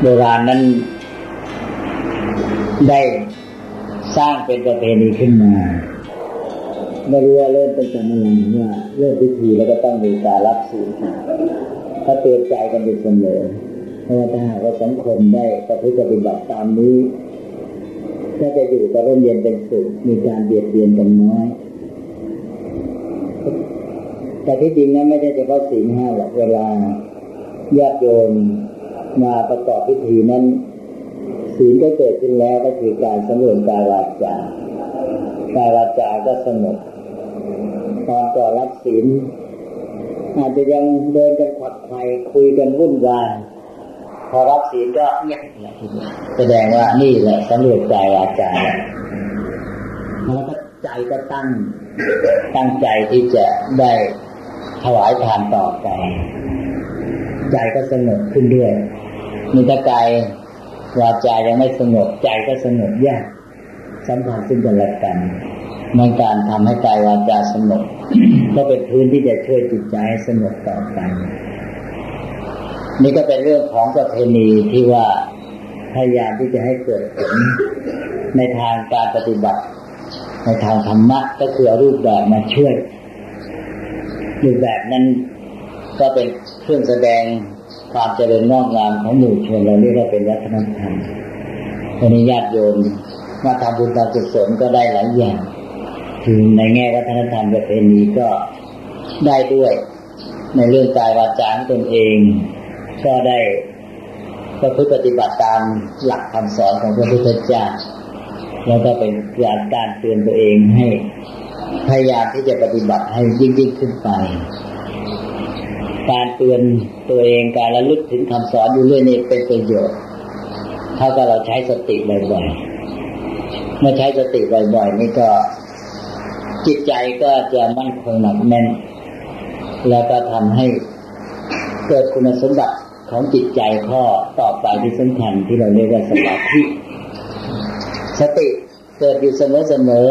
โบราณนั้น ได้สร้างเป็นประเพณีขึ้นมาไม่รู้ว่าเริ่มเป็นจากอะไรว่าเริ่มพิธีแล้วก็ต้องมีการรับศีลเขาเตือนใจกันอยู่เสมอเพราะว่าถ้าหากว่าสังคมได้ประพฤติปฏิบัติตามนี้ ก็จะอยู่กับร่มเย็นเป็นสุขมีการเบียดเบียนกันน้อย แต่ที่จริงนั้นไม่ใช่เฉพาะศีลห้าหรอกเวลาญาติโยม มาประกอบพิธีนั้นศีลก็เกิดขึ้นแล้วก็คือการสำรวมกายวาจากายวาจาก็สงบตอนก่อนรับศีลอาจจะยังเดินกันขัดไคคุยกันวุ่นวายพอรับศีลก็เงียบแสดงว่านี่แหละสำรวมกายวาจาแล้วก็ใจก็ตั้งตั้งใจที่จะได้ถวายทานต่อไป ใจก็สงบขึ้นด้วย มีตะกายวาจายังไม่สงบใจก็สงบยากสัมพันธ์ซึ่งกันและกันในการทำให้กายวาจาสงบก็เป็นพื้นที่จะช่วยจิตใจให้สงบต่อไปนี่ก็เป็นเรื่องของประเพณีที่ว่าพยายามที่จะให้เกิดผลในทางการปฏิบัติ ในทางธรรมะก็คือรูปแบบมาช่วยรูปแบบนั้นก็เป็นเครื่องแสดง ความเจริญงอกงามของหมู่ชนเราเรียกว่าเป็นวัฒนธรรมคนนี้ญาติโยมมาทำบุญทำกุศลก็ได้หลายอย่างคือในแง่วัฒนธรรมประเพณีก็ได้ด้วย ในเรื่องกายวาจาของตนเอง ก็ได้ประพฤติปฏิบัติตามหลักคำสอนของพระพุทธเจ้าแล้วก็เป็นการการเตือนตัวเองให้พยายามที่จะปฏิบัติให้ยิ่งยิ่งขึ้นไป การเตือนตัวเองการระลึกถึงคำสอนอยู่เรื่อยนี่เป็นประโยชน์เท่ากับเราใช้สติบ่อยๆเมื่อใช้สติบ่อยๆนี่ก็จิตใจก็จะมั่นคงหนักแน่น แล้วก็ทำให้เกิดคุณสมบัติของจิตใจข้อต่อไปที่สำคัญที่เราเรียกว่าสมาธิสติเกิดอยู่เสมอ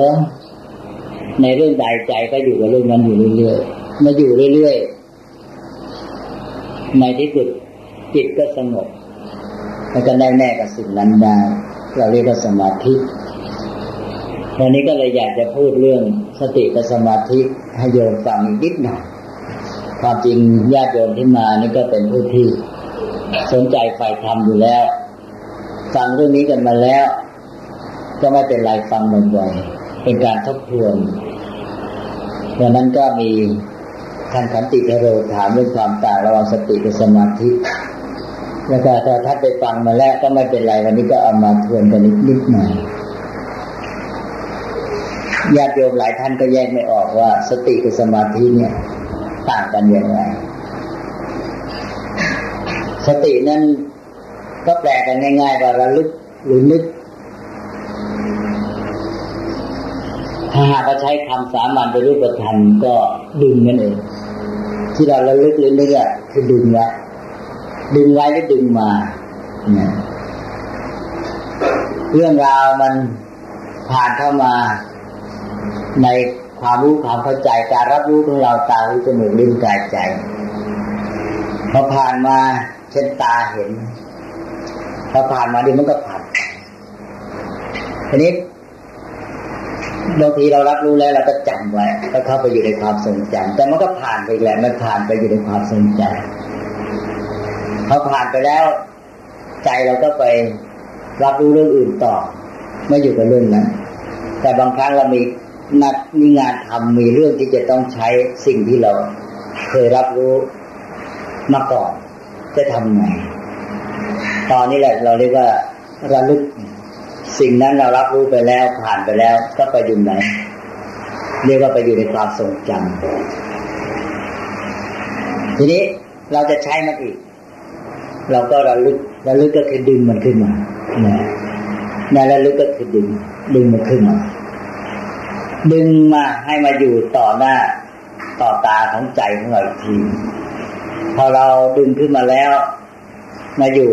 ๆในเรื่องใดใจก็อยู่กับเรื่องนั้นอยู่เรื่อยๆมาอยู่เรื่อยๆ ในที่สุดจิตก็สงบแล้วก็แน่แน่กับสิ่งนั้นได้เราเรียกว่าสมาธิวันนี้ก็เลยอยากจะพูดเรื่องสติกับสมาธิให้โยมฟังนิดหน่อยความจริงญาติโยมที่มานี่ก็เป็นผู้ที่สนใจใฝ่ธรรมอยู่แล้ว ฟังเรื่องนี้กันมาแล้ว ก็ไม่เป็นไรฟังบ่อยๆเป็นการทบทวนวันนั้นก็มี ท่านขันติเทโรถามเรื่องความต่างระหว่างสติกับสมาธิแล้วก็ถ้าท่านไปฟังมาแล้วก็ไม่เป็นไรวันนี้ก็เอามาทวนกันนิดนิดหน่อยญาติโยมหลายท่านก็แยกไม่ออกว่า สติกับสมาธิเนี่ย ต่างกันอย่างไร สตินั้นก็แปลกันง่ายๆว่าระลึกหรือนึก ถ้าหากเราใช้คำสามัญเป็นรูปธรรมก็ดึงนั่นเอง ที่เราระลึกหรือนึกอะคือดึงไว้ดึงไว้หรือดึงมาเนี่ยเรื่องราวมันผ่านเข้ามาในความรู้ความเข้าใจการรับรู้ของเราตาหูจมูกลิ้นกายใจพอผ่านมาเช่นตาเห็นพอผ่านมาดีมันก็ผ่านทีนี้ บางทีเรารับรู้แล้วเราก็จำไว้ก็เข้าไปอยู่ในความทรงจำแต่มันก็ผ่านไปแล้วมันผ่านไปอยู่ในความทรงจำพอผ่านไปแล้ว ใจเราก็ไปรับรู้เรื่องอื่นต่อ ไม่อยู่กับเรื่องนั้น แต่บางครั้งเรามีนัดมีงานทำมีเรื่องที่จะต้องใช้สิ่งที่เราเคยรับรู้มาก่อน จะทำไงตอนนี้แหละ เราเรียกว่าระลึก สิ่งนั้นเรารับรู้ไปแล้วผ่านไปแล้วก็ไปอยู่ไหน เรียกว่าไปอยู่ในความทรงจำทีนี้เราจะใช้มันอีก เราก็ระลึกระลึกก็คือดึงมันขึ้นมาเนี่ยระลึกก็คือดึง ดึงมันขึ้นมา ดึงมาให้มาอยู่ต่อหน้าต่อตาของใจของเราอีกที พอเราดึงขึ้นมาแล้ว มาอยู่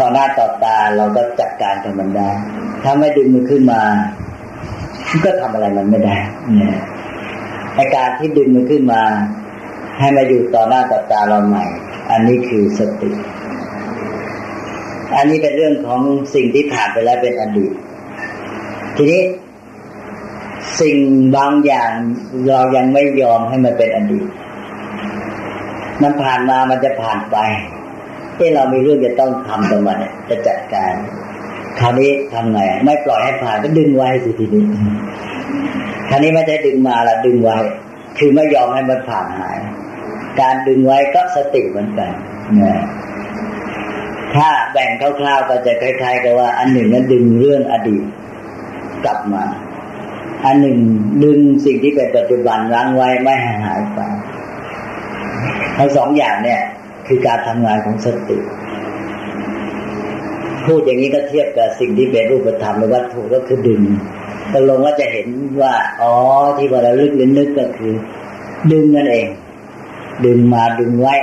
ต่อหน้าต่อตาเราก็จัดการกับมันได้ ถ้าไม่ดึงมันขึ้นมาก็ทำอะไรมันไม่ได้เนี่ยในการที่ดึงมันขึ้นมา ให้มาอยู่ต่อหน้าต่อตาเราใหม่ อันนี้คือสติ อันนี้เป็นเรื่องของสิ่งที่ผ่านไปแล้วเป็นอดีต ทีนี้สิ่งบางอย่างเรายังไม่ยอมให้มันเป็นอดีต มันผ่านมามันจะผ่านไป ที่เรามีเรื่องจะต้องทำกับมันจะจัดการคราวนี้ทำไงไม่ปล่อยให้ผ่านก็ดึงไว้สิทีนี้คราวนี้ไม่ได้ดึงมาละดึงไว้ คือไม่ยอมให้มันผ่านหาย การดึงไว้ก็สติเหมือนกันนะถ้าแบ่งคร่าวๆก็จะคล้าย ๆ กับว่า อันหนึ่งนั้นดึงเรื่องอดีตกลับมา อันหนึ่งดึงสิ่งที่เป็นปัจจุบันล้างไว้ไม่ให้หายไปทั้งสองอย่างเนี่ย คือการทำงานของสติ พูดอย่างนี้ก็เทียบกับสิ่งที่เป็นรูปธรรมหรือวัตถุก็คือดึงตกลงว่าจะเห็นว่า อ๋อที่ว่าเราลึกหรือนึกก็คือ ดึงนั่นเอง ดึงมาดึงไว้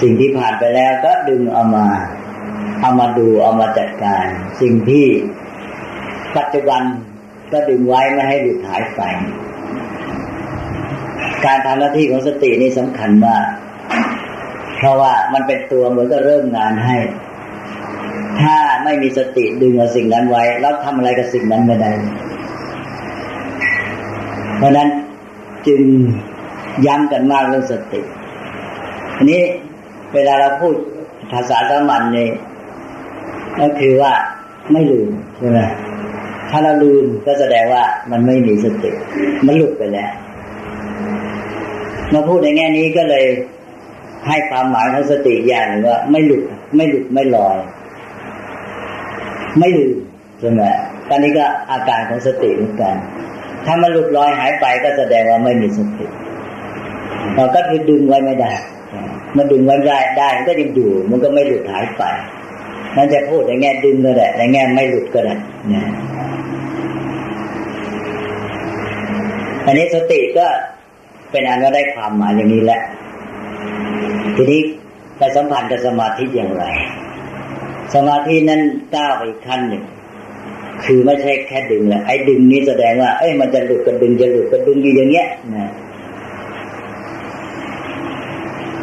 สิ่งที่ผ่านไปแล้วก็ดึงเอามา เอามาดูเอามาจัดการ สิ่งที่ปัจจุบันก็ดึงไว้ไม่ให้หลุดหายไป การทำหน้าที่ของสตินี่สำคัญมาก เพราะว่ามันเป็นตัวเหมือนกับเริ่มงานให้ ถ้าไม่มีสติดึงสิ่งนั้นไว้ แล้วทำอะไรกับสิ่งนั้นไม่ได้ เพราะนั้นจึงย้ำกันมากเรื่องสติอันนี้เวลาเราพูดภาษาสามัญเนี่ยก็คือว่าไม่ลืมใช่ไหมถ้าเราลืมก็แสดงว่ามันไม่มีสติ มันหลุดไปแล้วมาพูดในแง่นี้ก็เลย ให้ความหมายของสติอย่างหนึ่งว่า ไม่หลุดไม่หลุดไม่ลอย ไม่ลืมใช่ไหมตอนนี้ก็อาการของสติเหมือนกัน ถ้ามันหลุดลอยหายไปก็แสดงว่าไม่มีสติเราก็คือดึงไว้ไม่ได้มันดึงไว้ได้ได้ก็ยังอยู่ มันก็ไม่หลุดหายไปนั่นจะพูดในแง่ดึงก็ได้ในแง่ไม่หลุดก็ได้นะอันนี้สติก็เป็นอันว่าได้ความหมายอย่างนี้แหละ ทีนี้ไปสัมพันธ์กับสมาธิอย่างไร สมาธินั้นก้าวไปอีกขั้นหนึ่ง คือไม่ใช่แค่ดึงแหละไอ้ดึงนี้แสดงว่า เอ้ยมันจะหลุดก็ดึงจะหลุดก็ดึงอยู่อย่างเงี้ยนะ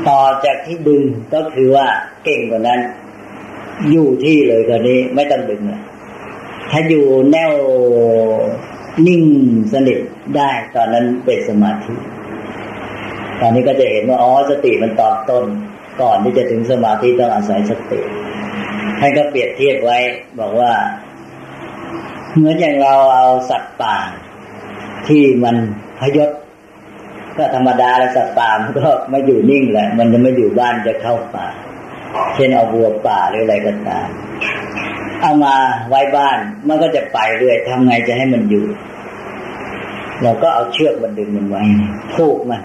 ต่อจากที่ดึงก็คือว่าเก่งกว่านั้น อยู่ที่เลยคนนี้ไม่ต้องดึงเลยถ้าอยู่แนวนิ่งสนิทได้ตอนนั้นเป็นสมาธิ ตอนนี้ก็จะเห็นว่าอ๋อสติมันตอนต้น ก่อนที่จะถึงสมาธิต้องอาศัยสติท่านก็เปรียบเทียบไว้ บอกว่า เหมือนอย่างเราเอาสัตว์ป่า ที่มันพยศก็ธรรมดาแล้วสัตว์ป่ามันก็ไม่อยู่นิ่งแหละมันจะไม่อยู่บ้านจะเข้าป่า เช่นเอาวัวป่าหรืออะไรก็ตามเอามาไว้บ้านมันก็จะไปเรื่อยทำไงจะให้มันอยู่ เราก็เอาเชือกมันดึงมันไว้ผูกมัน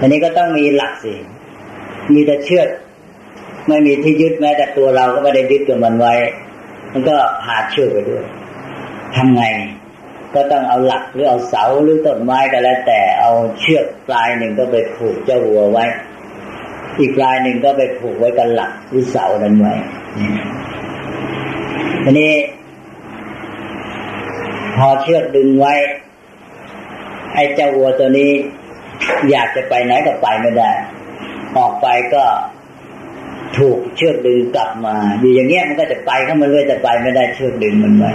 อันนี้ก็ต้องมีหลักสิมีแต่เชือกไม่มีที่ยึดแม้แต่ตัวเราก็ไม่ได้ยึดกับมันไว้ มันก็พาเชือกไปด้วยทำไง ก็ต้องเอาหลักหรือเอาเสาหรือต้นไม้ก็แล้ว แต่เอาเชือกปลายหนึ่งก็ไปผูกเจ้าวัวไว้ อีกปลายหนึ่งก็ไปผูกไว้กับหลักหรือเสานั้นไว้ทีนี้ พอเชือกดึงไว้ ไอ้เจ้าวัวตัวนี้ อยากจะไปไหนก็ไปไม่ได้ ออกไปก็ถูกเชือกดึงกลับมา อยู่อย่างเงี้ยมันก็จะไปเข้ามาเรื่อยแต่ไปไม่ได้เชือกดึงมันไว้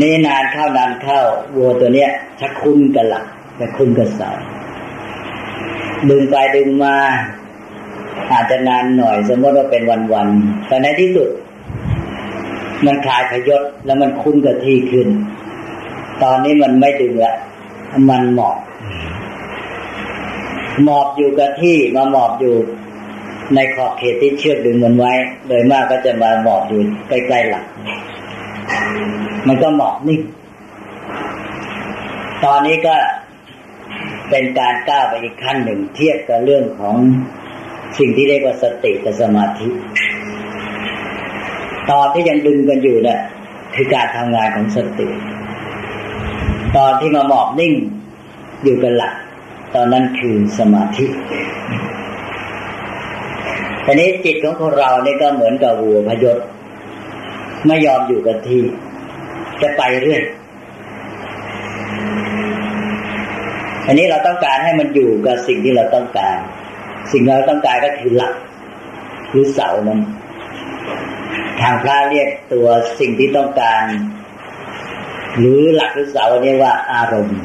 นี่นานเข้านานเข้าวัวตัวเนี้ยชักคุ้นกับหลักจะคุ้นกับเสาดึงไปดึงมา อาจจะนานหน่อย สมมติว่าเป็นวันๆแต่ในที่สุด มันคลายพยศแล้วมันคุ้นกับที่ขึ้น ตอนนี้มันไม่ดึงละมันหมอบหมอบอยู่กับที่มาหมอบอยู่ในขอบเขตที่เชือกดึงมันไว้ โดยมากก็จะมาหมอบอยู่ใกล้ๆหลัก มันก็หมอบนิ่งตอนนี้ก็เป็นการก้าวไปอีกขั้นหนึ่งเทียบกับเรื่องของสิ่งที่เรียกว่าสติกับสมาธิ ตอนที่ยังดึงกันอยู่เนะ่ยคือการทำงานของสติ ตอนที่มาหมอบนิ่งอยู่กันหลัก ตอนนั้นคือสมาธิทีนี้จิตของคนเรานี่ก็เหมือนกับวัวพยศไม่ยอมอยู่กับที่ จะไปเรื่อยอันนี้เราต้องการให้มันอยู่กับสิ่งที่เราต้องการ สิ่งเราต้องการก็คือหลักหรือเสานั้นทางพระเรียกตัวสิ่งที่ต้องการ หรือหลักหรือเสาเรียกว่าอารมณ์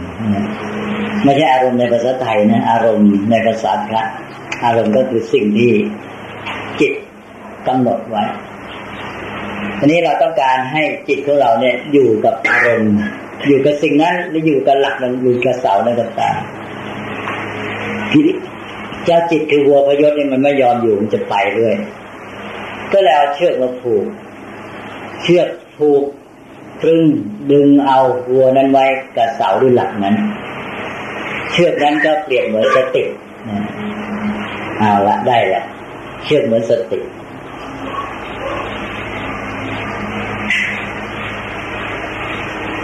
ไม่ใช่อารมณ์ในภาษาไทยนะอารมณ์ในภาษาพระอารมณ์ก็คือสิ่งที่จิตกำหนดไว้ทีนี้เราต้องการให้จิตของเราเนี่ยอยู่กับอารมณ์อยู่กับสิ่งนั้นหรืออยู่กับหลักนั้นอยู่กับเสาในต่างๆทีนี้เจ้าจิตคือวัวพยศเนี่ยมันไม่ยอมอยู่มันจะไปเรื่อยก็เลยเอาเชือกมาผูก เชือกผูก ตรึงดึงเอาวัวนั้นไว้กับเสาหรือหลักนั้น เชือกนั้นก็เปรียบเหมือนสติเอาละได้ละเชือกเหมือนสติ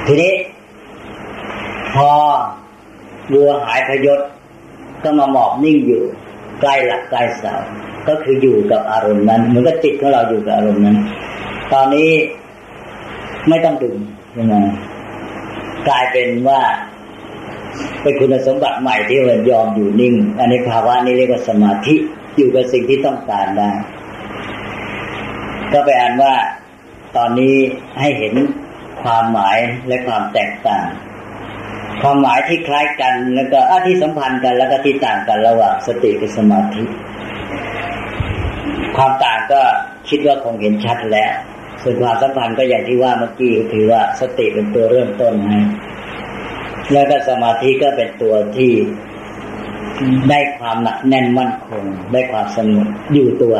ทีนี้ พอวัวหายพยศก็มาหมอบนิ่งอยู่ ใกล้หลักใกล้เสาก็คืออยู่กับอารมณ์นั้นเหมือนกับจิตของเราอยู่กับอารมณ์นั้น ตอนนี้ ไม่ต้องดึงใช่ไหมกลายเป็นว่าเป็นคุณสมบัติใหม่ที่มันยอมอยู่นิ่ง อันนี้ภาวะนี้เรียกว่าสมาธิอยู่กับสิ่งที่ต้องการได้ ก็ไปอ่านว่าตอนนี้ให้เห็นความหมายและความแตกต่าง ความหมายที่คล้ายกันแล้วก็อที่สัมพันธ์กันแล้วก็ที่ต่างกันระหว่างสติกับสมาธิ ความต่างก็คิดว่าคงเห็นชัดแล้ว ส่วนความสัมพันธ์ก็อย่างที่ว่าเมื่อกี้คือว่าสติเป็นตัวเริ่มต้นให้แล้วก็สมาธิก็เป็นตัวที่ได้ความหนักแน่นมั่นคง ได้ความสงบอยู่ตัว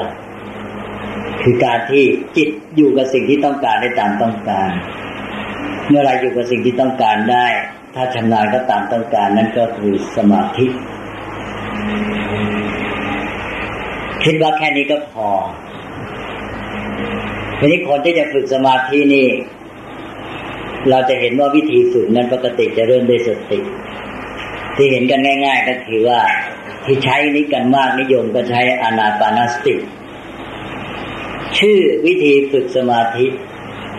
คือการที่จิตอยู่กับสิ่งที่ต้องการได้ตามต้องการ เมื่อไรอยู่กับสิ่งที่ต้องการได้ ถ้าชำนาญก็ตามต้องการนั่นก็คือสมาธิคิดว่าแค่นี้ก็พอ ทีนี้คนที่จะฝึกสมาธินี่ เราจะเห็นว่าวิธีฝึกนั้นปกติจะเริ่มด้วยสติ ที่เห็นกันง่าย ๆ ก็คือว่าที่ใช้นี้กันมากนิยมก็ใช้อนาปานสติ ชื่อวิธีฝึกสมาธิ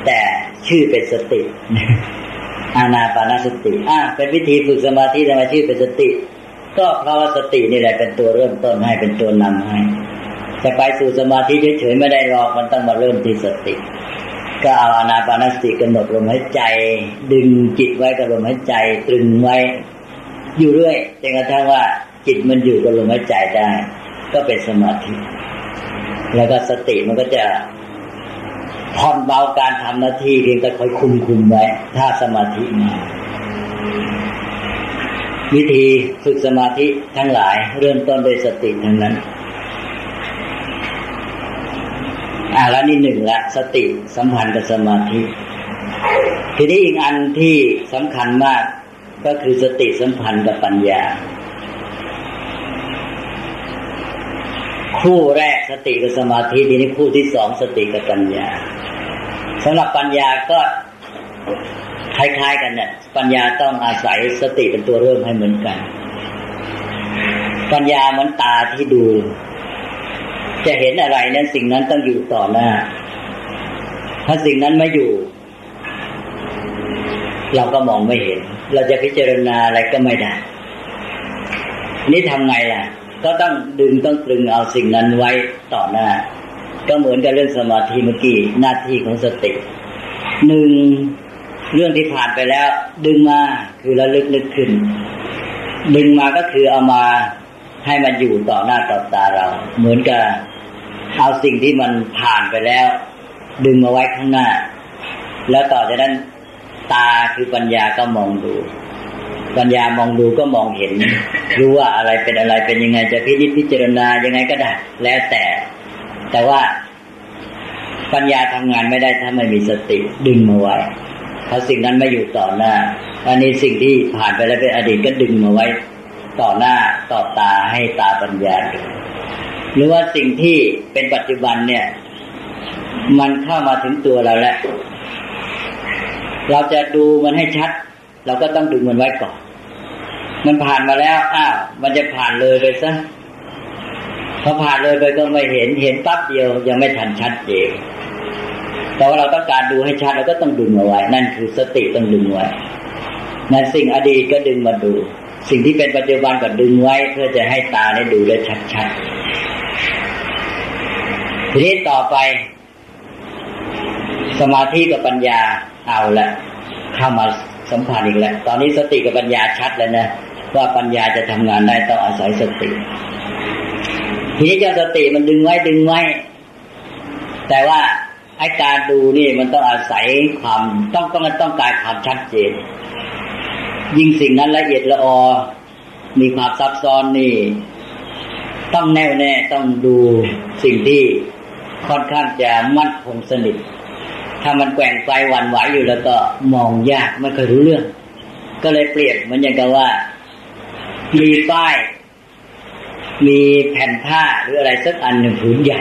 แต่ชื่อเป็นสติอานาปานสติอ่าเป็นวิธีฝึกสมาธิทำไมชื่อเป็นสติ ก็เพราะว่าสตินี่แหละเป็นตัวเริ่มต้นให้เป็นตัวนำให้ จะไปสู่สมาธิเฉยๆไม่ได้หรอกมันต้องมาเริ่มที่สติ ก็เอาอานาปานสติกำหนดลมหายใจ ดึงจิตไว้กับลมหายใจตรึงไว้ อยู่เรื่อยจนกระทั่งว่าจิตมันอยู่กับลมหายใจได้ ก็เป็นสมาธิ แล้วก็สติมันก็จะผ่อนเบาการทำหน้าที่เพียงแต่คอยคุมคุมไว้ ถ้าสมาธิมาวิธีฝึกสมาธิทั้งหลาย เริ่มต้นด้วยสติทั้งนั้น อ่าแล้วนี่หนึ่งละสติสัมพันธ์กับสมาธิ ทีนี้อีกอันที่สำคัญมากก็คือสติสัมพันธ์กับปัญญา คู่แรกสติกับสมาธิทีนี้คู่ที่สองสติกับปัญญาสำหรับปัญญาก็คล้ายๆกันเนี่ยปัญญาต้องอาศัยสติเป็นตัวเริ่มให้เหมือนกัน ปัญญาเหมือนตาที่ดู จะเห็นอะไรนั้นสิ่งนั้นต้องอยู่ต่อหน้า ถ้าสิ่งนั้นไม่อยู่ เราก็มองไม่เห็น เราจะพิจารณาอะไรก็ไม่ได้นี่ทำไงล่ะ ก็ต้องดึงต้องตรึงเอาสิ่งนั้นไว้ต่อหน้า ก็เหมือนกับเรื่องสมาธิเมื่อกี้หน้าที่ของสติหนึ่งเรื่องที่ผ่านไปแล้ว ดึงมาคือระลึกนึกขึ้น ดึงมาก็คือเอามา ให้มันอยู่ต่อหน้าต่อตาเรา เหมือนกับเอาสิ่งที่มันผ่านไปแล้ว ดึงมาไว้ข้างหน้า แล้วต่อจากนั้นตาคือปัญญาก็มองดู ปัญญามองดูก็มองเห็น รู้ว่าอะไรเป็นอะไรเป็นยังไงจะพิจิตพิจารณายังไงก็ได้ แล้วแต่ แต่ว่าปัญญาทำงานไม่ได้ถ้าไม่มีสติดึงมาไว้เพราะสิ่งนั้นไม่อยู่ต่อหน้าอันนี้สิ่งที่ผ่านไปแล้วเป็นอดีตก็ดึงมาไว้ ต่อหน้าต่อตาให้ตาปัญญาดูหรือว่าสิ่งที่เป็นปัจจุบันเนี่ย มันเข้ามาถึงตัวเราแล้วเราจะดูมันให้ชัด เราก็ต้องดึงมันไว้ก่อน มันผ่านมาแล้วอ้าวมันจะผ่านเลยไปซะพอผ่านเลยไปก็ไม่เห็นเห็นปั๊บเดียวยังไม่ทันชัดเจนแต่ว่าเราต้องการดูให้ชัดเราก็ต้องดึงเอาไว้ นั่นคือสติต้องดึงไว้นั่นสิ่งอดีตก็ดึงมาดู สิ่งที่เป็นปัจจุบันก็ดึงไว้ เพื่อจะให้ตาได้ดูได้ชัดๆทีนี้ต่อไป สมาธิกับปัญญาเอาละเข้ามาสัมผัสอีกแล้วตอนนี้สติกับปัญญาชัดแล้วนะว่าปัญญาจะทำงานได้ต้องอาศัยสติ ทีนี้เจ้าสติมันดึงไว้ดึงไว้ แต่ว่าไอ้การดูนี่มันต้องอาศัยความต้องต้องต้องการความชัดเจน ยิ่งสิ่งนั้นละเอียดละออ มีความซับซ้อนนี่ ต้องแน่วแน่ต้องดูสิ่งที่ค่อนข้างจะมั่นคงสนิท ถ้ามันแกว่งไฟวันไหวอยู่แล้วก็มองยากไม่เคยรู้เรื่อง ก็เลยเปลี่ยนเหมือนอย่างกับว่า มีป้าย มีแผ่นผ้าหรืออะไรสักอันหนึ่งผืนใหญ่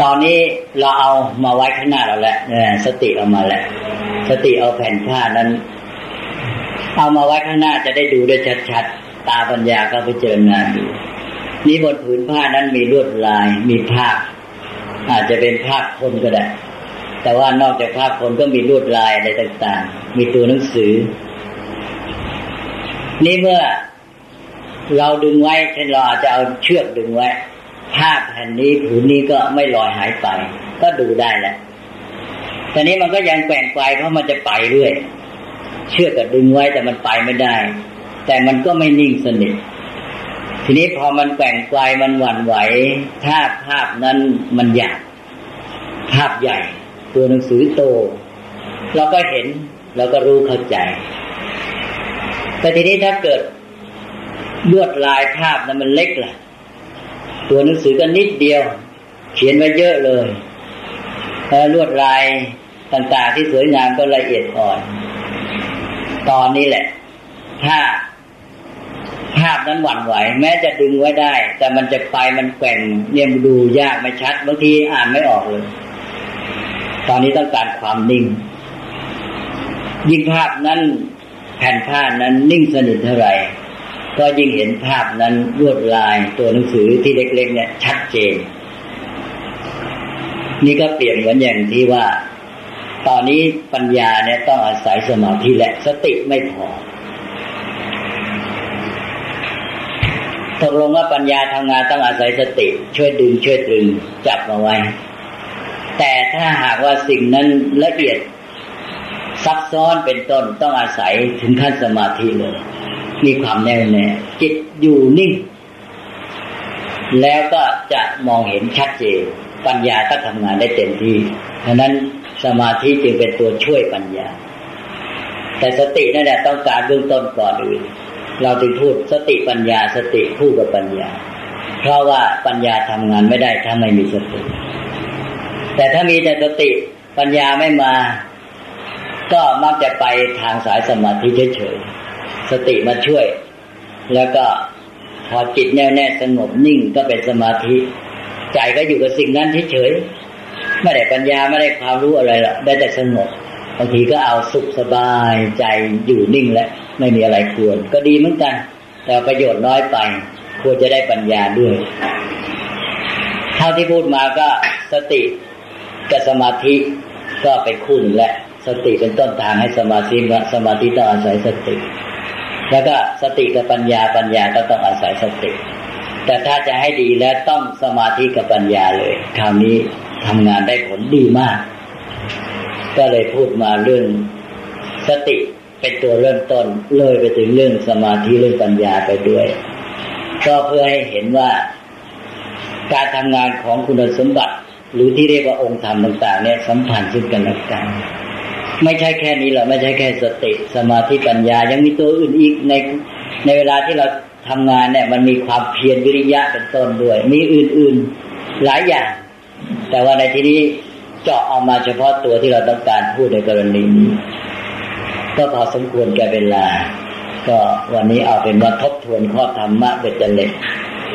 ตอนนี้เราเอามาไว้ข้างหน้าเราแล้วสติเอามาแล้ว สติเอาแผ่นผ้านั้น เอามาไว้ข้างหน้าจะได้ดูได้ชัดๆ ตาปัญญาก็ไปเจอหน้าดูนี่บนผืนผ้านั้นมีลวดลาย มีภาพ อาจจะเป็นภาพคนก็ได้ แต่ว่านอกจากภาพคนก็มีลวดลายอะไรต่าง ๆ มีตัวหนังสือ นี่เมื่อเราดึงไว้เช่นเราอาจจะเอาเชือกดึงไว้ ภาพแผ่นนี้ผืนนี้ก็ไม่ลอยหายไป ก็ดูได้แหละ ต่นี้มันก็ยังแกว่งไปเพราะมันจะไปเรื่อย เชือกกับดึงไว้แต่มันไปไม่ได้ แต่มันก็ไม่นิ่งสนิท ทีนี้พอมันแกว่งไปมันหวั่นไหว ถ้าภาพนั้นมันใหญ่ภาพใหญ่ ตัวหนังสือโต เราก็เห็นเราก็รู้เข้าใจ แต่ทีนี้ถ้าเกิดลวดลายภาพนั้นมันเล็กล่ะ ตัวหนังสือก็นิดเดียว เขียนไว้เยอะเลยลวดลาย ต่างๆที่สวยงามก็ละเอียดอ่อน ตอนนี้แหละ ถ้าภาพนั้นหวั่นไหว แม้จะดึงไว้ได้ แต่มันจะไปมันแกว่งเนี่ยดูยากไม่ชัดบางทีอ่านไม่ออกเลย ตอนนี้ต้องการความนิ่ง ยิ่งภาพนั้นแผ่นผ้านั้นนิ่งสนิทเท่าไหร่ ก็ยิ่งเห็นภาพนั้นรวดลายตัวหนังสือที่เล็ก ๆ เนี่ย ชัดเจน นี่ก็เปลี่ยนเหมือนอย่างที่ว่า ตอนนี้ปัญญาเนี่ยต้องอาศัยสมาธิและสติไม่พอตกลงว่าปัญญาทำงานต้องอาศัยสติ ช่วยดึงช่วยตรึงจับมาไว้ แต่ถ้าหากว่าสิ่งนั้นละเอียดซับซ้อนเป็นต้นต้องอาศัยถึงขั้นสมาธิเลย มีความแน่วแน่จิตอยู่นิ่ง แล้วก็จะมองเห็นชัดเจนปัญญาก็ทำงานได้เต็มที่เพราะนั้น สมาธิจึงเป็นตัวช่วยปัญญา แต่สตินั่นแหละต้องการเบื้องต้นก่อนอื่นเราถึงพูดสติปัญญาสติคู่กับปัญญา เพราะว่าปัญญาทำงานไม่ได้ถ้าไม่มีสติ แต่ถ้ามีแต่สติปัญญาไม่มา ก็มักจะไปทางสายสมาธิเฉยๆสติมาช่วย แล้วก็พอจิตแน่วแน่สงบนิ่งก็เป็นสมาธิ ใจก็อยู่กับสิ่งนั้นเฉยๆ ไม่ได้ปัญญาไม่ได้ความรู้อะไรหรอกได้แต่สงบบางทีก็เอาสุขสบายใจอยู่นิ่งแล้วไม่มีอะไรควร ก็ดีเหมือนกัน แต่ประโยชน์น้อยไป ควรจะได้ปัญญาด้วยเท่าที่พูดมาก็สติกับสมาธิก็เป็นคู่หนึ่งและสติเป็นต้นทางให้สมาธิและสมาธิต้องอาศัยสติ แล้วก็สติกับปัญญาปัญญาก็ต้องอาศัยสติ แต่ถ้าจะให้ดีแล้วต้องสมาธิกับปัญญาเลย คราวนี้ทำงานได้ผลดีมาก ก็เลยพูดมาเรื่องสติเป็นตัวเริ่มต้นเลยไปถึงเรื่องสมาธิเรื่องปัญญาไปด้วย ก็เพื่อให้เห็นว่า การทำงานของคุณสมบัติ หรือที่เรียกว่าองค์ธรรมต่างๆเนี่ยสัมพันธ์ซึ่งกันและกันไม่ใช่แค่นี้หรอกไม่ใช่แค่สติ สมาธิปัญญายังมีตัวอื่นอีกในในเวลาที่เราทำงานเนี่ย มันมีความเพียรวิริยะเป็นต้นด้วย มีอื่นๆหลายอย่าง แต่ว่าในที่นี้เจาะเอามาเฉพาะตัวที่เราต้องการพูดในกรณีนี้ ก็พอสมควรแก่เวลา ก็วันนี้เอาเป็นว่าทบทวนข้อธรรมะเบ็ดเล็ก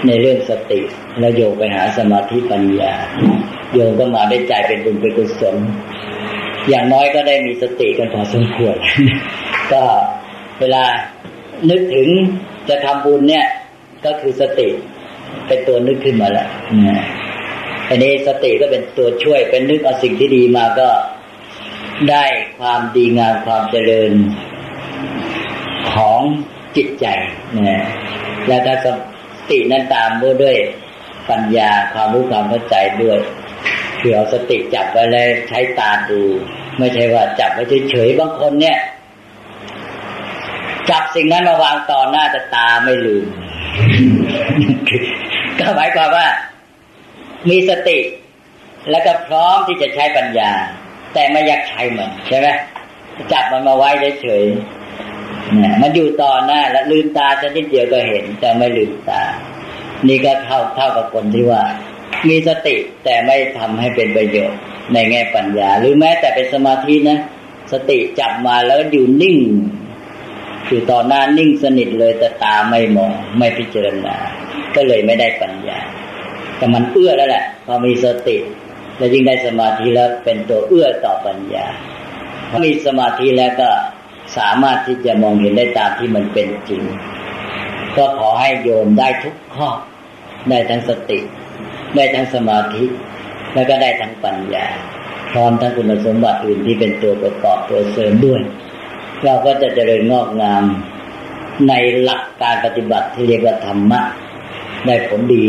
ในเรื่องสติแล้วโยงไปหาสมาธิปัญญา โยงก็มาได้ใจเป็นบุญเป็นกุศลอย่างน้อยก็ได้มีสติกันพอสมควร ก็เวลานึกถึงจะทำบุญเนี่ย ก็คือสติเป็นตัวนึกขึ้นมาแล้ว อันนี้สติก็เป็นตัวช่วย เป็นนึกเอาสิ่งที่ดีมาก็ได้ความดีงามความเจริญของจิตใจนะแล้วก็สตินั้นตามด้วยปัญญาความรู้ความเข้าใจด้วยคือเอาสติจับไว้แล้วใช้ตาดู ไม่ใช่ว่าจับไว้เฉยๆบางคนเนี่ย จับสิ่งนั้นมาวางต่อหน้าแต่ตาไม่ลืม ก็หมายความว่า มีสติ แล้วก็พร้อมที่จะใช้ปัญญา แต่ไม่อยากใช้มันใช่ไหมจับมันมาไว้เฉยๆมันอยู่ต่อหน้า แล้วลืมตาจะนิดเดียวก็เห็น แต่ไม่ลืมตา นี่ก็เท่าเท่ากับคนที่ว่า มีสติแต่ไม่ทำให้เป็นประโยชน์ในแง่ปัญญา หรือแม้แต่เป็นสมาธินะสติจับมาแล้วอยู่นิ่ง อยู่ต่อหน้านิ่งสนิทเลยแต่ตาไม่มองไม่พิจารณา ก็เลยไม่ได้ปัญญา แต่มันเอื้อแล้วแหละพอมีสติ แล้วยิ่งได้สมาธิแล้วเป็นตัวเอื้อต่อปัญญาพอมีสมาธิแล้วก็สามารถที่จะมองเห็นได้ตามที่มันเป็นจริง ก็ขอให้โยมได้ทุกข้อ ได้ทั้งสติ ได้ทั้งสมาธิ แล้วก็ได้ทั้งปัญญา พร้อมทั้งคุณสมบัติอื่นที่เป็นตัวประกอบตัวเสริมด้วย เราก็จะเจริญงอกงามในหลักการปฏิบัติที่เรียกว่าธรรมะ ได้ผลดี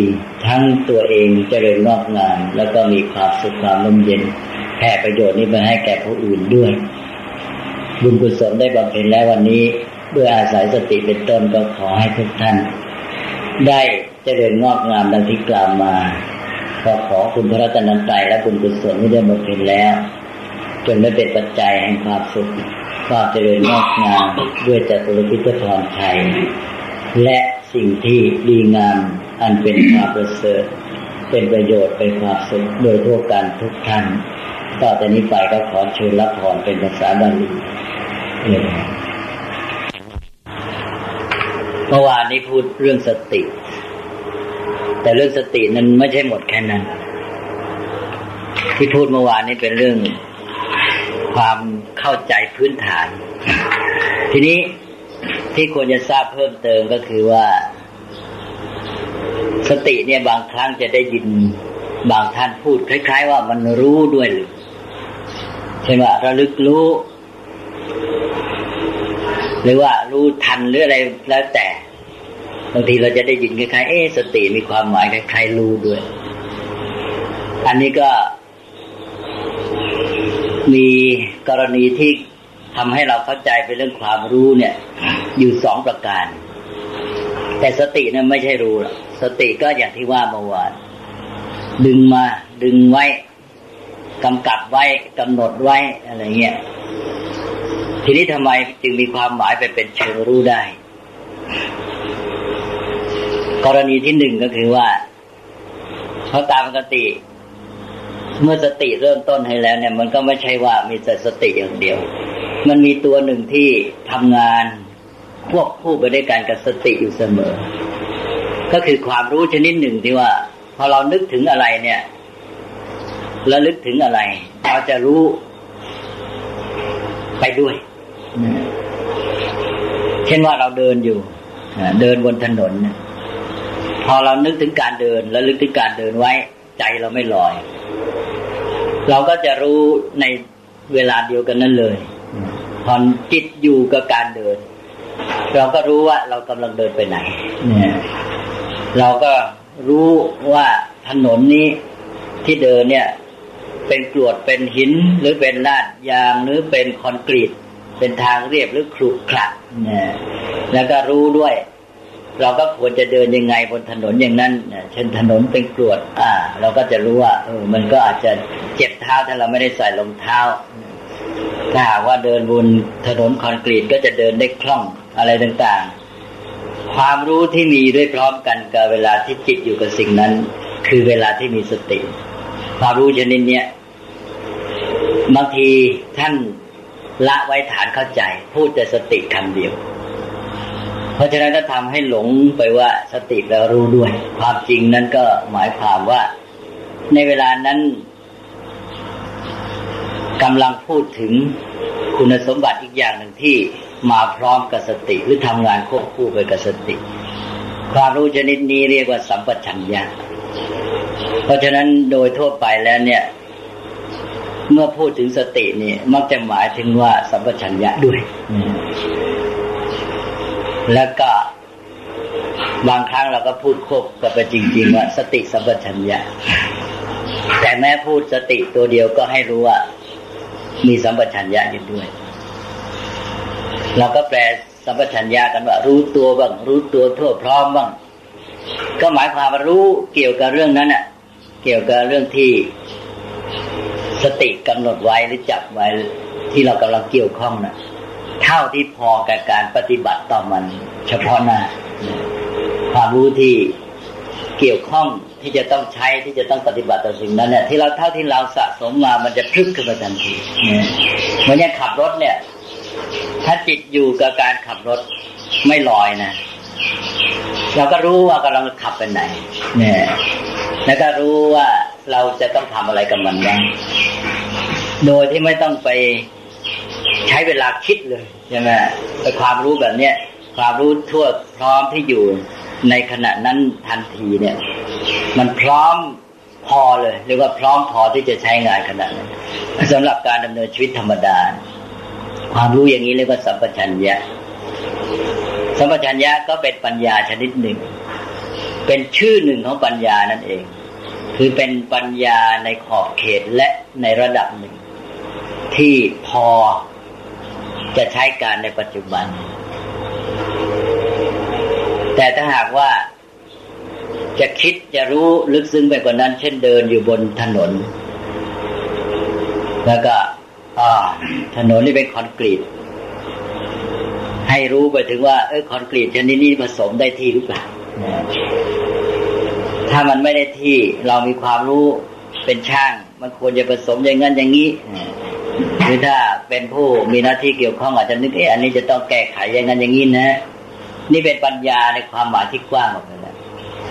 ทั้งตัวเองเจริญงอกงามแล้วก็มีความสุขความลมเย็นแผ่ประโยชน์นี้ไปให้แก่ผู้อื่นด้วย บุญกุศลได้บำเพ็ญแล้ววันนี้ด้วยอาศัยสติเป็นต้นก็ขอให้ทุกท่าน ได้เจริญงอกงามดังที่กล่าวมาก็ขอคุณพระรัตนตรัยและบุญกุศลที่ได้บำเพ็ญแล้ว จนได้เป็นปัจจัยแห่งความสุขความเจริญงอกงามด้วยจตุรพิทพรไทยและ สิ่งที่ดีงามอันเป็นความประเสริฐเป็นประโยชน์เป็นความสุขโดยทั่วกันทุกท่านต่อจากนี้ไปก็ขอเชิญรับพรเป็นภาษาบาลีเมื่อวานนี้พูดเรื่องสติ แต่เรื่องสตินั้นไม่ใช่หมดแค่นั้น ที่พูดเมื่อวานนี้เป็นเรื่องความเข้าใจพื้นฐาน ทีนี้ ที่ควรจะทราบเพิ่มเติมก็คือว่า สติเนี่ยบางครั้งจะได้ยินบางท่านพูด คล้ายๆ ว่ามันรู้ด้วยหรือเช่นว่าระลึกรู้ หรือว่ารู้ทันหรืออะไรแล้วแต่บางทีเราจะได้ยินคล้ายๆเอ๊สติมีความหมายคล้ายๆรู้ด้วย อันนี้ก็ มีกรณีที่ทำให้เราเข้าใจเป็นเรื่องความรู้เนี่ย อยู่สองประการ แต่สตินั้นไม่ใช่รู้สติก็อย่างที่ว่าเมื่อวานดึงมาดึงไว้กำกับไว้กำหนดไว้อะไรเงี้ยทีนี้ทำไมจึงมีความหมายไปเป็นเชิงรู้ได้ กรณีที่หนึ่งก็คือว่าเพราะตามปกติ เมื่อสติเริ่มต้นให้แล้วเนี่ย มันก็ไม่ใช่ว่ามีแต่สติอย่างเดียว มันมีตัวหนึ่งที่ทำงาน ควบคู่ไปด้วยกันกับสติอยู่เสมอ ก็คือความรู้ชนิดหนึ่งที่ว่า พอเรานึกถึงอะไรเนี่ยระลึกถึงอะไร เราจะรู้ไปด้วย เช่นว่าเราเดินอยู่เดินบนถนนพอเรานึกถึงการเดิน แล้วลึกถึงการเดินไว้ ใจเราไม่ลอย เราก็จะรู้ในเวลาเดียวกันนั่นเลย พอจิตอยู่กับการเดิน เราก็รู้ว่าเรากำลังเดินไปไหนเนี่ยเราก็รู้ว่าถนนนี้ที่เดินเนี่ย เป็นกรวดเป็นหินหรือเป็นลาดยางหรือเป็นคอนกรีต เป็นทางเรียบหรือครุขระเนี่ยแล้วก็รู้ด้วย เราก็ควรจะเดินยังไงบนถนนอย่างนั้นเช่นถนนเป็นกรวด อ่า เราก็จะรู้ว่าเออมันก็อาจจะเจ็บเท้าถ้าเราไม่ได้ใส่รองเท้าถ้าหากว่าเดินบนถนนคอนกรีตก็จะเดินได้คล่อง อะไรต่างๆ ความรู้ที่มีด้วยพร้อมกันกับเวลาที่จิตอยู่กับสิ่งนั้น คือเวลาที่มีสติ ความรู้ชนิดนี้บางทีท่านละไว้ฐานเข้าใจ พูดแต่สติคำเดียว เพราะฉะนั้นก็ทำให้หลงไปว่าสติแล้วรู้ด้วย ความจริงนั้นก็หมายความว่า ในเวลานั้นกำลังพูดถึงคุณสมบัติอีกอย่างหนึ่งที่ มาพร้อมกับสติหรือทำงานควบคู่ไปกับสติ ความรู้ชนิดนี้เรียกว่าสัมปชัญญะเพราะฉะนั้นโดยทั่วไปแล้วเนี่ย เมื่อพูดถึงสตินี่มักจะหมายถึงว่าสัมปชัญญะด้วย แล้วก็บางครั้งเราก็พูดควบกับไปจริง ๆ ว่า สติสัมปชัญญะ แต่แม้พูดสติตัวเดียวก็ให้รู้ว่า มีสัมปชัญญะอยู่ด้วย เราก็แปลสัมปชัญญะกันว่ารู้ตัวบ้างรู้ตัวทั่วพร้อมบ้างก็หมายความว่ารู้เกี่ยวกับเรื่องนั้นอะ เกี่ยวกับเรื่องที่สติกำหนดไว้หรือจับไว้ที่เรากำลังเกี่ยวข้องนะ่ะ เท่าที่พอกับการปฏิบัติต่อมัน เฉพาะหน้าความรู้ที่เกี่ยวข้องที่จะต้องใช้ที่จะต้องปฏิบัติต่อสิ่งนั้นเนี่ยที่เราเท่าที่เราสะสมมามันจะพลึกขึ้นมาทันทีเหมือนอย่างขับรถเนี่ย ถ้าจิตอยู่กับการขับรถไม่ลอยนะ เราก็รู้ว่ากำลังขับไปไหน เนี่ย แล้วก็รู้ว่าเราจะต้องทำอะไรกับมันบ้างโดยที่ไม่ต้องไปใช้เวลาคิดเลยใช่ไหมแต่ความรู้แบบเนี้ยความรู้ทั่วพร้อมที่อยู่ในขณะนั้นทันทีเนี่ย มันพร้อมพอเลยเรียกว่าพร้อมพอที่จะใช้งานขนาดนั้นสำหรับการดำเนินชีวิตธรรมดา ความรู้อย่างนี้เรียกว่าสัมปชัญญะ สัมปชัญญะก็เป็นปัญญาชนิดหนึ่ง เป็นชื่อหนึ่งของปัญญานั่นเอง คือเป็นปัญญาในขอบเขตและในระดับหนึ่ง ที่พอจะใช้การในปัจจุบัน แต่ถ้าหากว่าจะคิดจะรู้ลึกซึ้งไปกว่านั้น เช่นเดินอยู่บนถนน แล้วก็ ถนนนี่เป็นคอนกรีต ให้รู้ไปถึงว่าเออคอนกรีตชนิดนี้ผสมได้ที่หรือเปล่าถ้ามันไม่ได้ที่เรามีความรู้เป็นช่าง มันควรจะผสมอย่างนั้นอย่างนี้หรือถ้าเป็นผู้มีหน้าที่เกี่ยวข้องอาจจะนึกเอ๊ะอันนี้จะต้องแก้ไขอย่างนั้นอย่างนี้นะ นี่เป็นปัญญาในความหมายที่กว้างออกไปแล้ว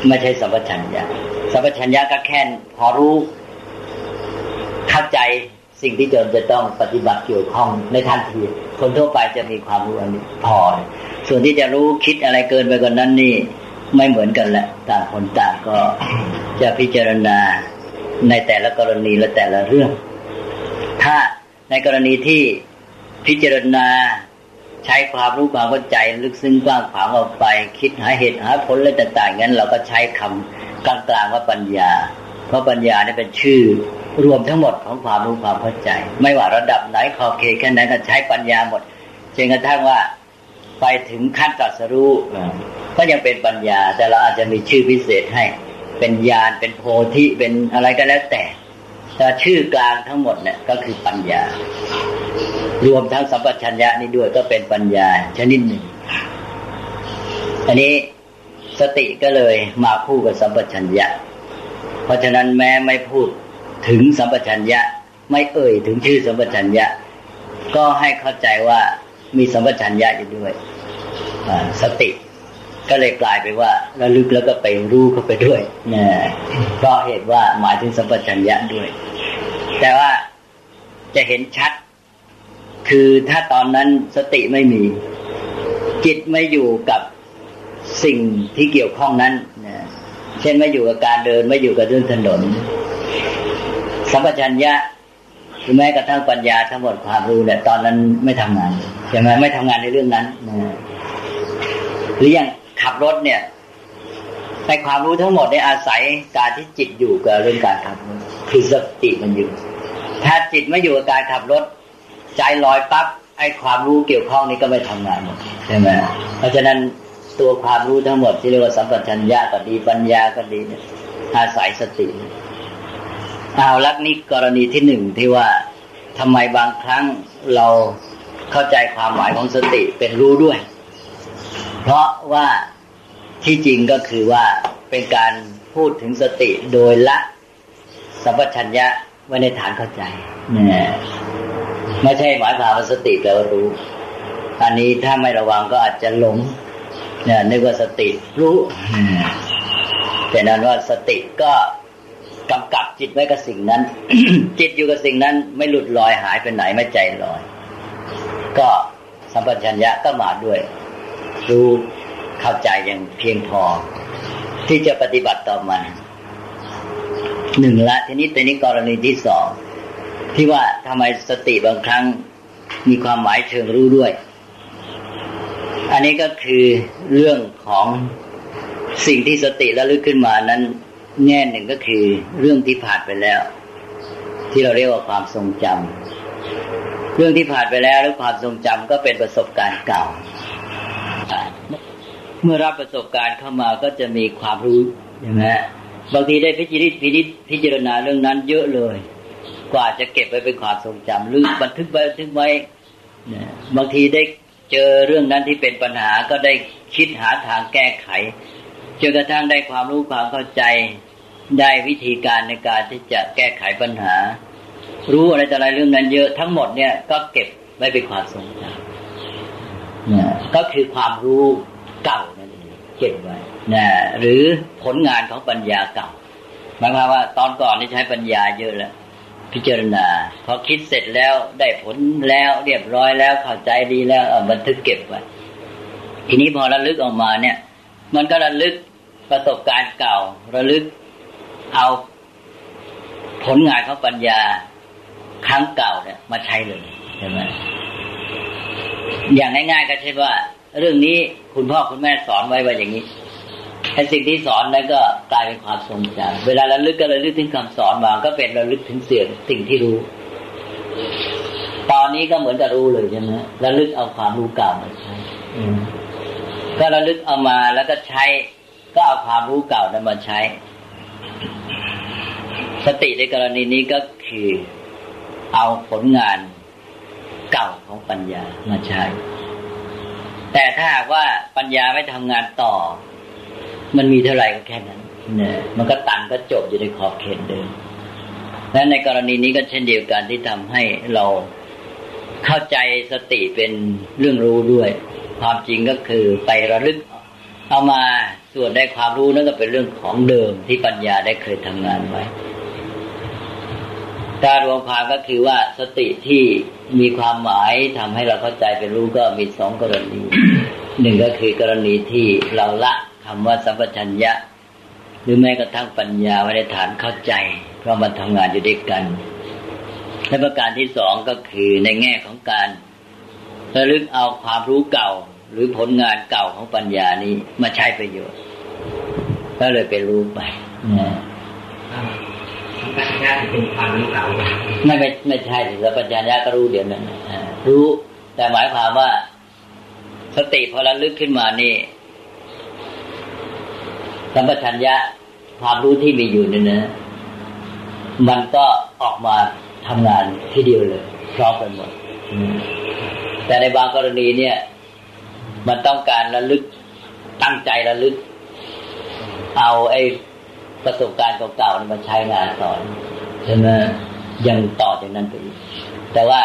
ไม่ใช่สัมปชัญญะสัมปชัญญะก็แค่พอรู้เข้าใจ สิ่งที่จะจะต้องปฏิบัติเกี่ยวข้องในทันทีคนทั่วไปจะมีความรู้อันนี้พอ ส่วนที่จะรู้คิดอะไรเกินไปกว่านนั้นนี่ไม่เหมือนกันแหละ ต่างคนต่างก็จะพิจารณาในแต่ละกรณีและแต่ละเรื่อง ถ้าในกรณีที่พิจารณาใช้ความรู้ความเข้าใจลึกซึ้งกว้างขวางออกไป คิดหาเหตุหาผลอะต่างๆงั้น เราก็ใช้คำกลางๆว่าปัญญา เพราะปัญญานี่เป็นชื่อ รวมทั้งหมดของความรู้ความเข้าใจ ไม่ว่าระดับไหนขอบเขตแค่ไหนก็ใช้ปัญญาหมดจนกระทั่งว่าไปถึงขั้นตรัสรู้ก็ยังเป็นปัญญา แต่เราอาจจะมีชื่อพิเศษให้ เป็นญาณเป็นโพธิเป็นอะไรก็แล้วแต่แต่ชื่อกลางทั้งหมดเนี่ยก็คือปัญญา รวมทั้งสัมปชัญญะนี้ด้วยก็เป็นปัญญาชนิดหนึ่งอันนี้สติก็เลยมาคู่กับสัมปชัญญะ เพราะฉะนั้นแม้ไม่พูด ถึงสัมปชัญญะ ไม่เอ่ยถึงชื่อสัมปชัญญะ ก็ให้เข้าใจว่ามีสัมปชัญญะอยู่ด้วยสติก็เลยกลายไปว่าระลึกแล้วก็ไปรู้เข้าไปด้วยนะเพราะเหตุว่าหมายถึงสัมปชัญญะด้วย แต่ว่าจะเห็นชัด คือถ้าตอนนั้นสติไม่มี จิตไม่อยู่กับสิ่งที่เกี่ยวข้องนั้นนะเช่นไม่อยู่กับการเดิน ไม่อยู่กับเรื่องถนน สัมปชัญญะหรือแม้กระทั่งปัญญาทั้งหมดความรู้เนี่ยตอนนั้นไม่ทำงานใช่ไหมไม่ทำงานในเรื่องนั้นนะหรืออย่างขับรถเนี่ยในความรู้ทั้งหมดในอาศัยการที่จิตอยู่กับเรื่องการขับรถคือสติมันอยู่ ถ้าจิตไม่อยู่กับการขับรถ ใจลอยปั๊บไอ้ความรู้เกี่ยวข้องนี้ก็ไม่ทำงานใช่ไหมเพราะฉะนั้นตัวความรู้ทั้งหมดที่เรียกว่าสัมปชัญญะก็ดีปัญญาก็ดีอาศัยสติ เอาลักนี่กรณีที่หนึ่งที่ว่าทำไมบางครั้งเราเข้าใจความหมายของสติเป็นรู้ด้วย เพราะว่าที่จริงก็คือว่าเป็นการพูดถึงสติโดยละสัมปชัญญะไว้ในฐานเข้าใจเนี่ยไม่ใช่หมายความว่าสติแปลว่ารู้ อันนี้ถ้าไม่ระวังก็อาจจะหลงเนี่ยนึกว่าสติรู้แต่นั้นว่าสติก็ กำกับจิตไว้กับสิ่งนั้น จิตอยู่กับสิ่งนั้น ไม่หลุดลอยหายไปไหนไม่ใจลอย ก็สัมปชัญญะก็มาด้วย รู้เข้าใจอย่างเพียงพอ ที่จะปฏิบัติต่อมันหนึ่งละทีนี้ตัวนี้กรณีที่สองที่ว่าทำไมสติบางครั้งมีความหมายเชิงรู้ด้วยออันนี้ก็คือเรื่องของสิ่งที่สติระลึกขึ้นมานั้น แง่หนึ่งก็คือเรื่องที่ผ่านไปแล้ว ที่เราเรียกว่าความทรงจำเรื่องที่ผ่านไปแล้วหรือความทรงจำก็เป็นประสบการณ์เก่า เมื่อรับประสบการณ์เข้ามาก็จะมีความรู้ใช่ไหมบางทีได้พิจิตรพิจิตพิจารณาเรื่องนั้นเยอะเลย กว่าจะเก็บไว้เป็นความทรงจำหรือบันทึกไว้บันทึกไว้บางทีได้เจอเรื่องนั้นที่เป็นปัญหาก็ได้คิดหาทางแก้ไขจนกระทั่งได้ความรู้ความเข้าใจ ได้วิธีการในการที่จะแก้ไขปัญหา รู้อะไรแต่อะไรเรื่องนั้นเยอะทั้งหมดเนี่ยก็เก็บไว้เป็นความทรงจำเนี่ยก็คือความรู้เก่านั่นเองเก็บไว้นะหรือผลงานของปัญญาเก่าหมายความว่าตอนก่อนนี่ใช้ปัญญาเยอะแล้วพิจารณาพอคิดเสร็จแล้วได้ผลแล้วเรียบร้อยแล้วเข้าใจดีแล้วบันทึกเก็บไว้ทีนี้พอระลึกออกมาเนี่ย มันก็ระลึกประสบการณ์เก่า ระลึก เอาผลงานของปัญญาครั้งเก่าเนี่ย มาใช้เลยใช่ไหมอย่างง่ายๆก็ใช่ว่า เรื่องนี้คุณพ่อคุณแม่สอนไว้ว่าอย่างนี้ไอ้สิ่งที่สอนนั้นก็กลายเป็นความทรงจำเวลาระลึกก็ระลึกถึงคำสอนมา ก็เป็นระลึกถึงเสียงสิ่งที่รู้ ตอนนี้ก็เหมือนจะรู้เลยใช่ไหมระลึกเอาความรู้เก่ามาใช้ก็ระลึกเอามาแล้วก็ใช้ ก็เอาความรู้เก่านั้นมาใช้ สติในกรณีนี้ก็คือ เอาผลงานเก่าของปัญญามาใช้ แต่ถ้าหากว่าปัญญาไม่ทำงานต่อ มันมีเท่าไหร่ก็แค่นั้นเนี่ยมันก็ตันก็จบอยู่ในขอบเขตเดิมและในกรณีนี้ก็เช่นเดียวกันที่ทำให้เราเข้าใจสติเป็นเรื่องรู้ด้วย ความจริงก็คือไประลึก เอามา ส่วนได้ความรู้นั่นก็เป็นเรื่องของเดิมที่ปัญญาได้เคยทำงานไว้การรวมความก็คือว่าสติที่มีความหมายทำให้เราเข้าใจเป็นรู้ก็มีสองกรณีหนึ่งก็คือกรณีที่เราละคำว่าสัมปชัญญะ หรือแม้กระทั่งปัญญาไว้ในฐานเข้าใจ เพราะมันทำงานอยู่ด้วยกันและประการที่สองก็คือในแง่ของการระลึกเอาความรู้เก่า หรือผลงานเก่าของปัญญานี้มาใช้ประโยชน์ก็เลยไปรู้ไปนะปัญญาเป็นความรู้เก่าไม่ไม่ไม่ใช่สัมปชัญญะก็รู้เดี๋ยวนั้นรู้ แต่หมายความว่า สติพอระลึกขึ้นมานี่สัมปชัญญะความรู้ที่มีอยู่เนี่ยนะมันก็ออกมาทำงานทีเดียวเลยพร้อมกันหมดแต่ในบางกรณีเนี่ย มันต้องการระลึกตั้งใจระลึก เอาไอ้ประสบการณ์เก่าๆมาใช้งานสอนใช่ไหมยังต่อจากนั้นไปอีกแต่ว่า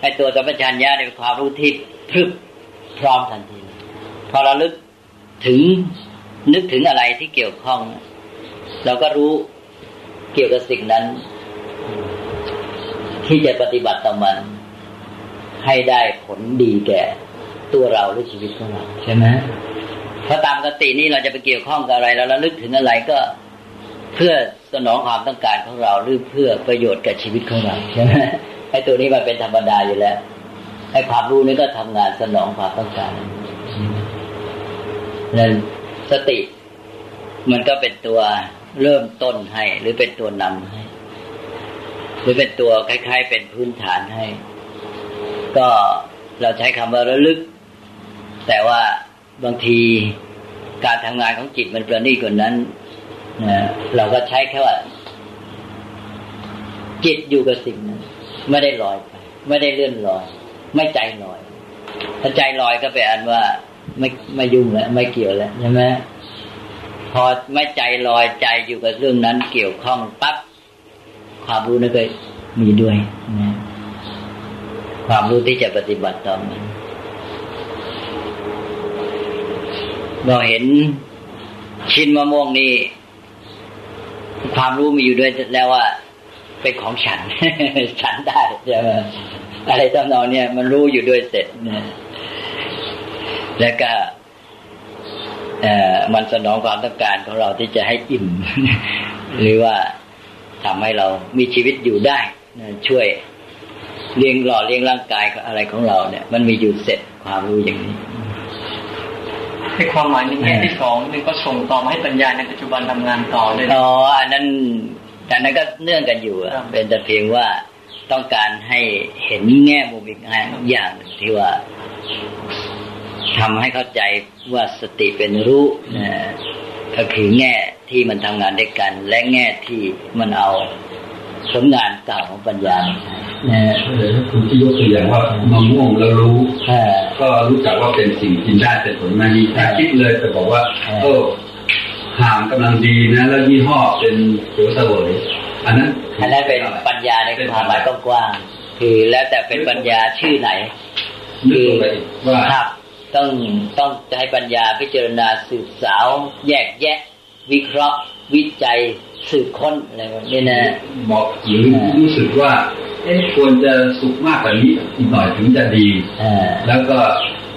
ไอ้ตัวสัมปชัญญะเป็นความรู้ที่พรึบพร้อมทันที พอระลึกถึงนึกถึงอะไรที่เกี่ยวข้อง เราก็รู้เกี่ยวกับสิ่งนั้น ที่จะปฏิบัติต่อมัน ให้ได้ผลดีแก่ ตัวเราหรือชีวิตของเราใช่ไหมเพราะตามปกตินี่เราจะไปเกี่ยวข้องกับอะไรเราระลึกถึงอะไรก็เพื่อสนองความต้องการของเราหรือเพื่อประโยชน์กับชีวิตของเราใช่ไหมไอ้ตัวนี้มันเป็นธรรมดาอยู่แล้วไอ้ความรู้นี้ก็ทำงานสนองความต้องการนั่นสติ มันก็เป็นตัวเริ่มต้นให้ หรือเป็นตัวนำให้ หรือเป็นตัวคล้าย ๆ เป็นพื้นฐานให้ ก็เราใช้คำว่าระลึก แต่ว่าบางทีการทำงานของจิตมันประณีตกว่านั้นนะเราก็ใช้แค่ว่า จิตอยู่กับสิ่งนั้นไม่ได้ลอยไปไม่ได้เลื่อนลอย ไม่ใจลอย ถ้าใจลอยก็ไปอันว่าไม่ไม่ยุ่งแล้วไม่เกี่ยวแล้วใช่ไหมพอไม่ใจลอยใจอยู่กับเรื่องนั้น เกี่ยวข้องปั๊บความรู้นั่นก็มีด้วยนะความรู้ที่จะปฏิบัติต่อมัน เราเห็นชิ้นมะม่วงนี่ความรู้มีอยู่ด้วยแล้วว่า เป็นของฉัน ฉันได้ใช่ไหมอะไรตำนองเนี่ย มันรู้อยู่ด้วยเสร็จแล้วก็มันสนองความต้องการของเราที่จะให้อิ่ม หรือว่าทำให้เรามีชีวิตอยู่ได้ช่วยเลี้ยงหล่อเลี้ยงร่างกายอะไรของเราเนี่ย มันมีอยู่เสร็จความรู้อย่างนี้ ในความหมายในแง่ที่สองนี่ก็ส่งต่อมาให้ปัญญาในปัจจุบันทำงานต่อเลยนะอ๋ออันนั้นอันนั้นก็เนื่องกันอยู่อะครับเป็นแต่เพียงว่าต้องการให้เห็นแง่มุมอีกอย่างหนึ่งที่ว่าทำให้เข้าใจว่าสติเป็นรู้นะก็คือแง่ที่มันทำงานด้วยกัน และแง่ที่มันเอาผลงานเก่าของปัญญามาใช้นะ เลยถ้าคุณที่ยกตัวอย่างว่ามะม่วงแล้วรู้เออก็รู้จักว่าเป็นสิ่งกินได้เป็นผลไม้ดีแต่คิดเลยแต่บอกว่าเออเออห่างกำลังดีนะ แล้วยี่ห้อเป็นเขียวเสวยอันนั้นอันนั้นเป็นปัญญาในความหมายกว้างๆคือแล้วแต่เป็นปัญญาชื่อไหนนึกลงไปอีกว่าครับต้องต้องใช้ปัญญาพิจารณาสืบสาว แยกแยะ วิเคราะห์ วิจัยสืบค้นอะไรแบบนี้นะบอกหรือรู้สึกว่า เอ๊ะควรจะสุกมากกว่านี้อีกหน่อยถึงจะดีเออแล้วก็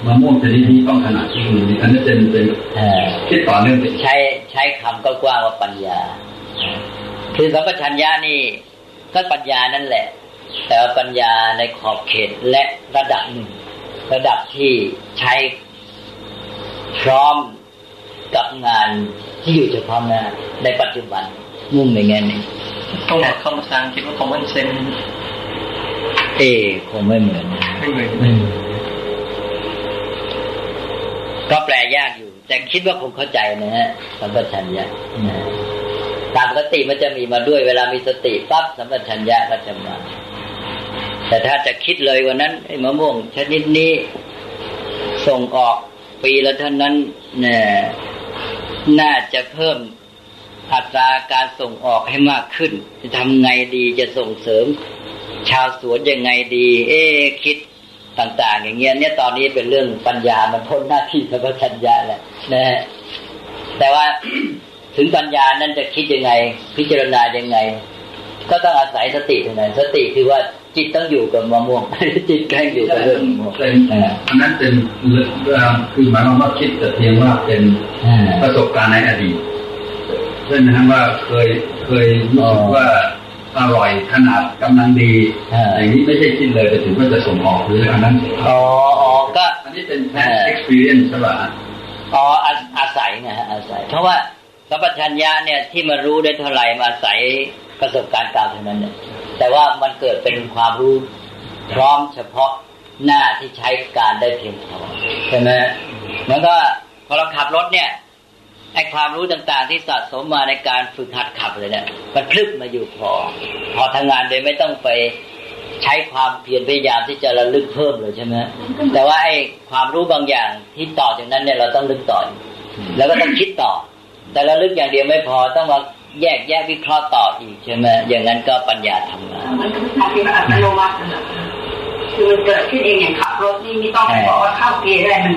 มะม่วงชนิดนี้ต้องขนาดที่คุณอันนั้นเป็นเป็นเออคิดต่อเนื่องไปใช้ใช้คำก็กว้างว่าปัญญา คือสัมปชัญญะนี่ก็ปัญญานั่นแหละ แต่ว่าปัญญาในขอบเขตและระดับหนึ่ง ระดับที่ใช้พร้อมกับงานที่อยู่เฉพาะหน้าในปัจจุบันมุ่งในแง่นี้ต้องบอกคำภาษาอังกฤษว่า common sense เอคงไม่เหมือนนะไม่เหมือนก็แปลยากอยู่ แต่คิดว่าคงเข้าใจนะฮะสัมปชัญญะนะตามปกติมันจะมีมาด้วยเวลามีสติปั๊บสัมปชัญญะก็จะมาแต่ถ้าจะคิดเลยวันนั้นไอ้มะม่วงชนิดนี้ส่งออกปีละเท่านั้นเนี่ยน่าจะเพิ่มอัตราการส่งออกให้มากขึ้นจะทำไงดีจะส่งเสริม ชาวสวนยังไงดี เอ๊ะคิดต่าง ๆ อย่างเงี้ย เนี่ยตอนนี้เป็นเรื่องปัญญามันพ้นหน้าที่สัมปชัญญะแล้วนะฮะแต่ว่าถึงปัญญานั้นจะคิดยังไง พิจารณายังไง ก็ต้องอาศัยสติเท่านั้นสติคือว่าจิตต้องอยู่กับมะม่วงจิตแกล้งอยู่กับเรื่องมะม่วงเป็นอ่าอันนั้นเป็นเรื่องคือหมายความว่าคิดแต่เพียงว่าเป็นอ่าประสบการณ์ในอดีตเช่นนะครับว่าเคยเคยรู้สึกว่า อร่อยขนาดกำลังดีอ่าอย่างนี้ไม่ใช่คิดเลยไปถึงว่าจะส่งออกหรืออันนั้นอ๋ออ๋อก็อันนี้เป็น past experience ใช่ป่ะอ๋ออาอาศัยนะฮะอาศัย เพราะว่าสัมปชัญญะเนี่ยที่มารู้ได้เท่าไหร่มาอาศัยประสบการณ์เก่าเท่านั้นเนี่ยแต่ว่ามันเกิดเป็นความรู้พร้อมเฉพาะหน้าที่ใช้การได้เพียงพอใช่ไหมเหมือนก็พอเราขับรถเนี่ย ไอ้ความรู้ต่างๆ ที่สะสมมาในการฝึกหัดขับเลยเนี่ยมันพลึกมาอยู่พอ พอทำงานโดยไม่ต้องไปใช้ความเพียรพยายามที่จะระลึกเพิ่มเลยใช่ไหมแต่ว่าไอ้ความรู้บางอย่างที่ต่อจากนั้นเนี่ยเราต้องลึกต่อ แล้วก็ต้องคิดต่อ แต่ระลึกอย่างเดียวไม่พอต้องมาแยกแยะวิเคราะห์ต่ออีกใช่ไหมอย่างนั้นก็ปัญญาทำงานมันก็ทำที่มันอัตโนมัตินะคือมันเกิดขึ้นเองอย่างขับรถนี่ไม่ต้องบอกว่าเข้าเกียร์อะไรมัน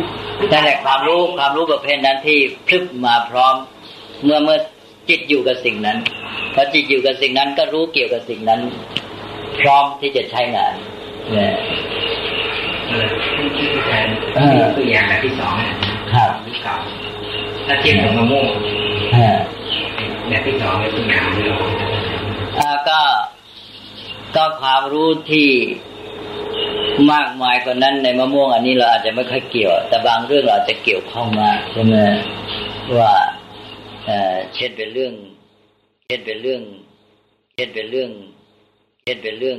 นั่นแหละความรู้ความรู้ประเภทนั้นที่พลึบมาพร้อม เมื่อเมื่อจิตอยู่กับสิ่งนั้นพอจิตอยู่กับสิ่งนั้นก็รู้เกี่ยวกับสิ่งนั้น พร้อมที่จะใช้งานเนี่ยเออที่ยตัวอย่างแบบที่สองนะครับที่เก่าถ้าเทียบกับมะม่วงแบบที่สองเนี่ยตัวอย่างที่เราอ่าก็ก็ความรู้ที่ มากมายกว่านั้นในมะม่วงอันนี้เราอาจจะไม่ค่อยเกี่ยว แต่บางเรื่องเราอาจจะเกี่ยวข้องมาใช่ไหมว่าเอ่อเช่นเป็นเรื่อง เช่นเป็นเรื่อง เช่นเป็นเรื่อง เช่นเป็นเรื่อง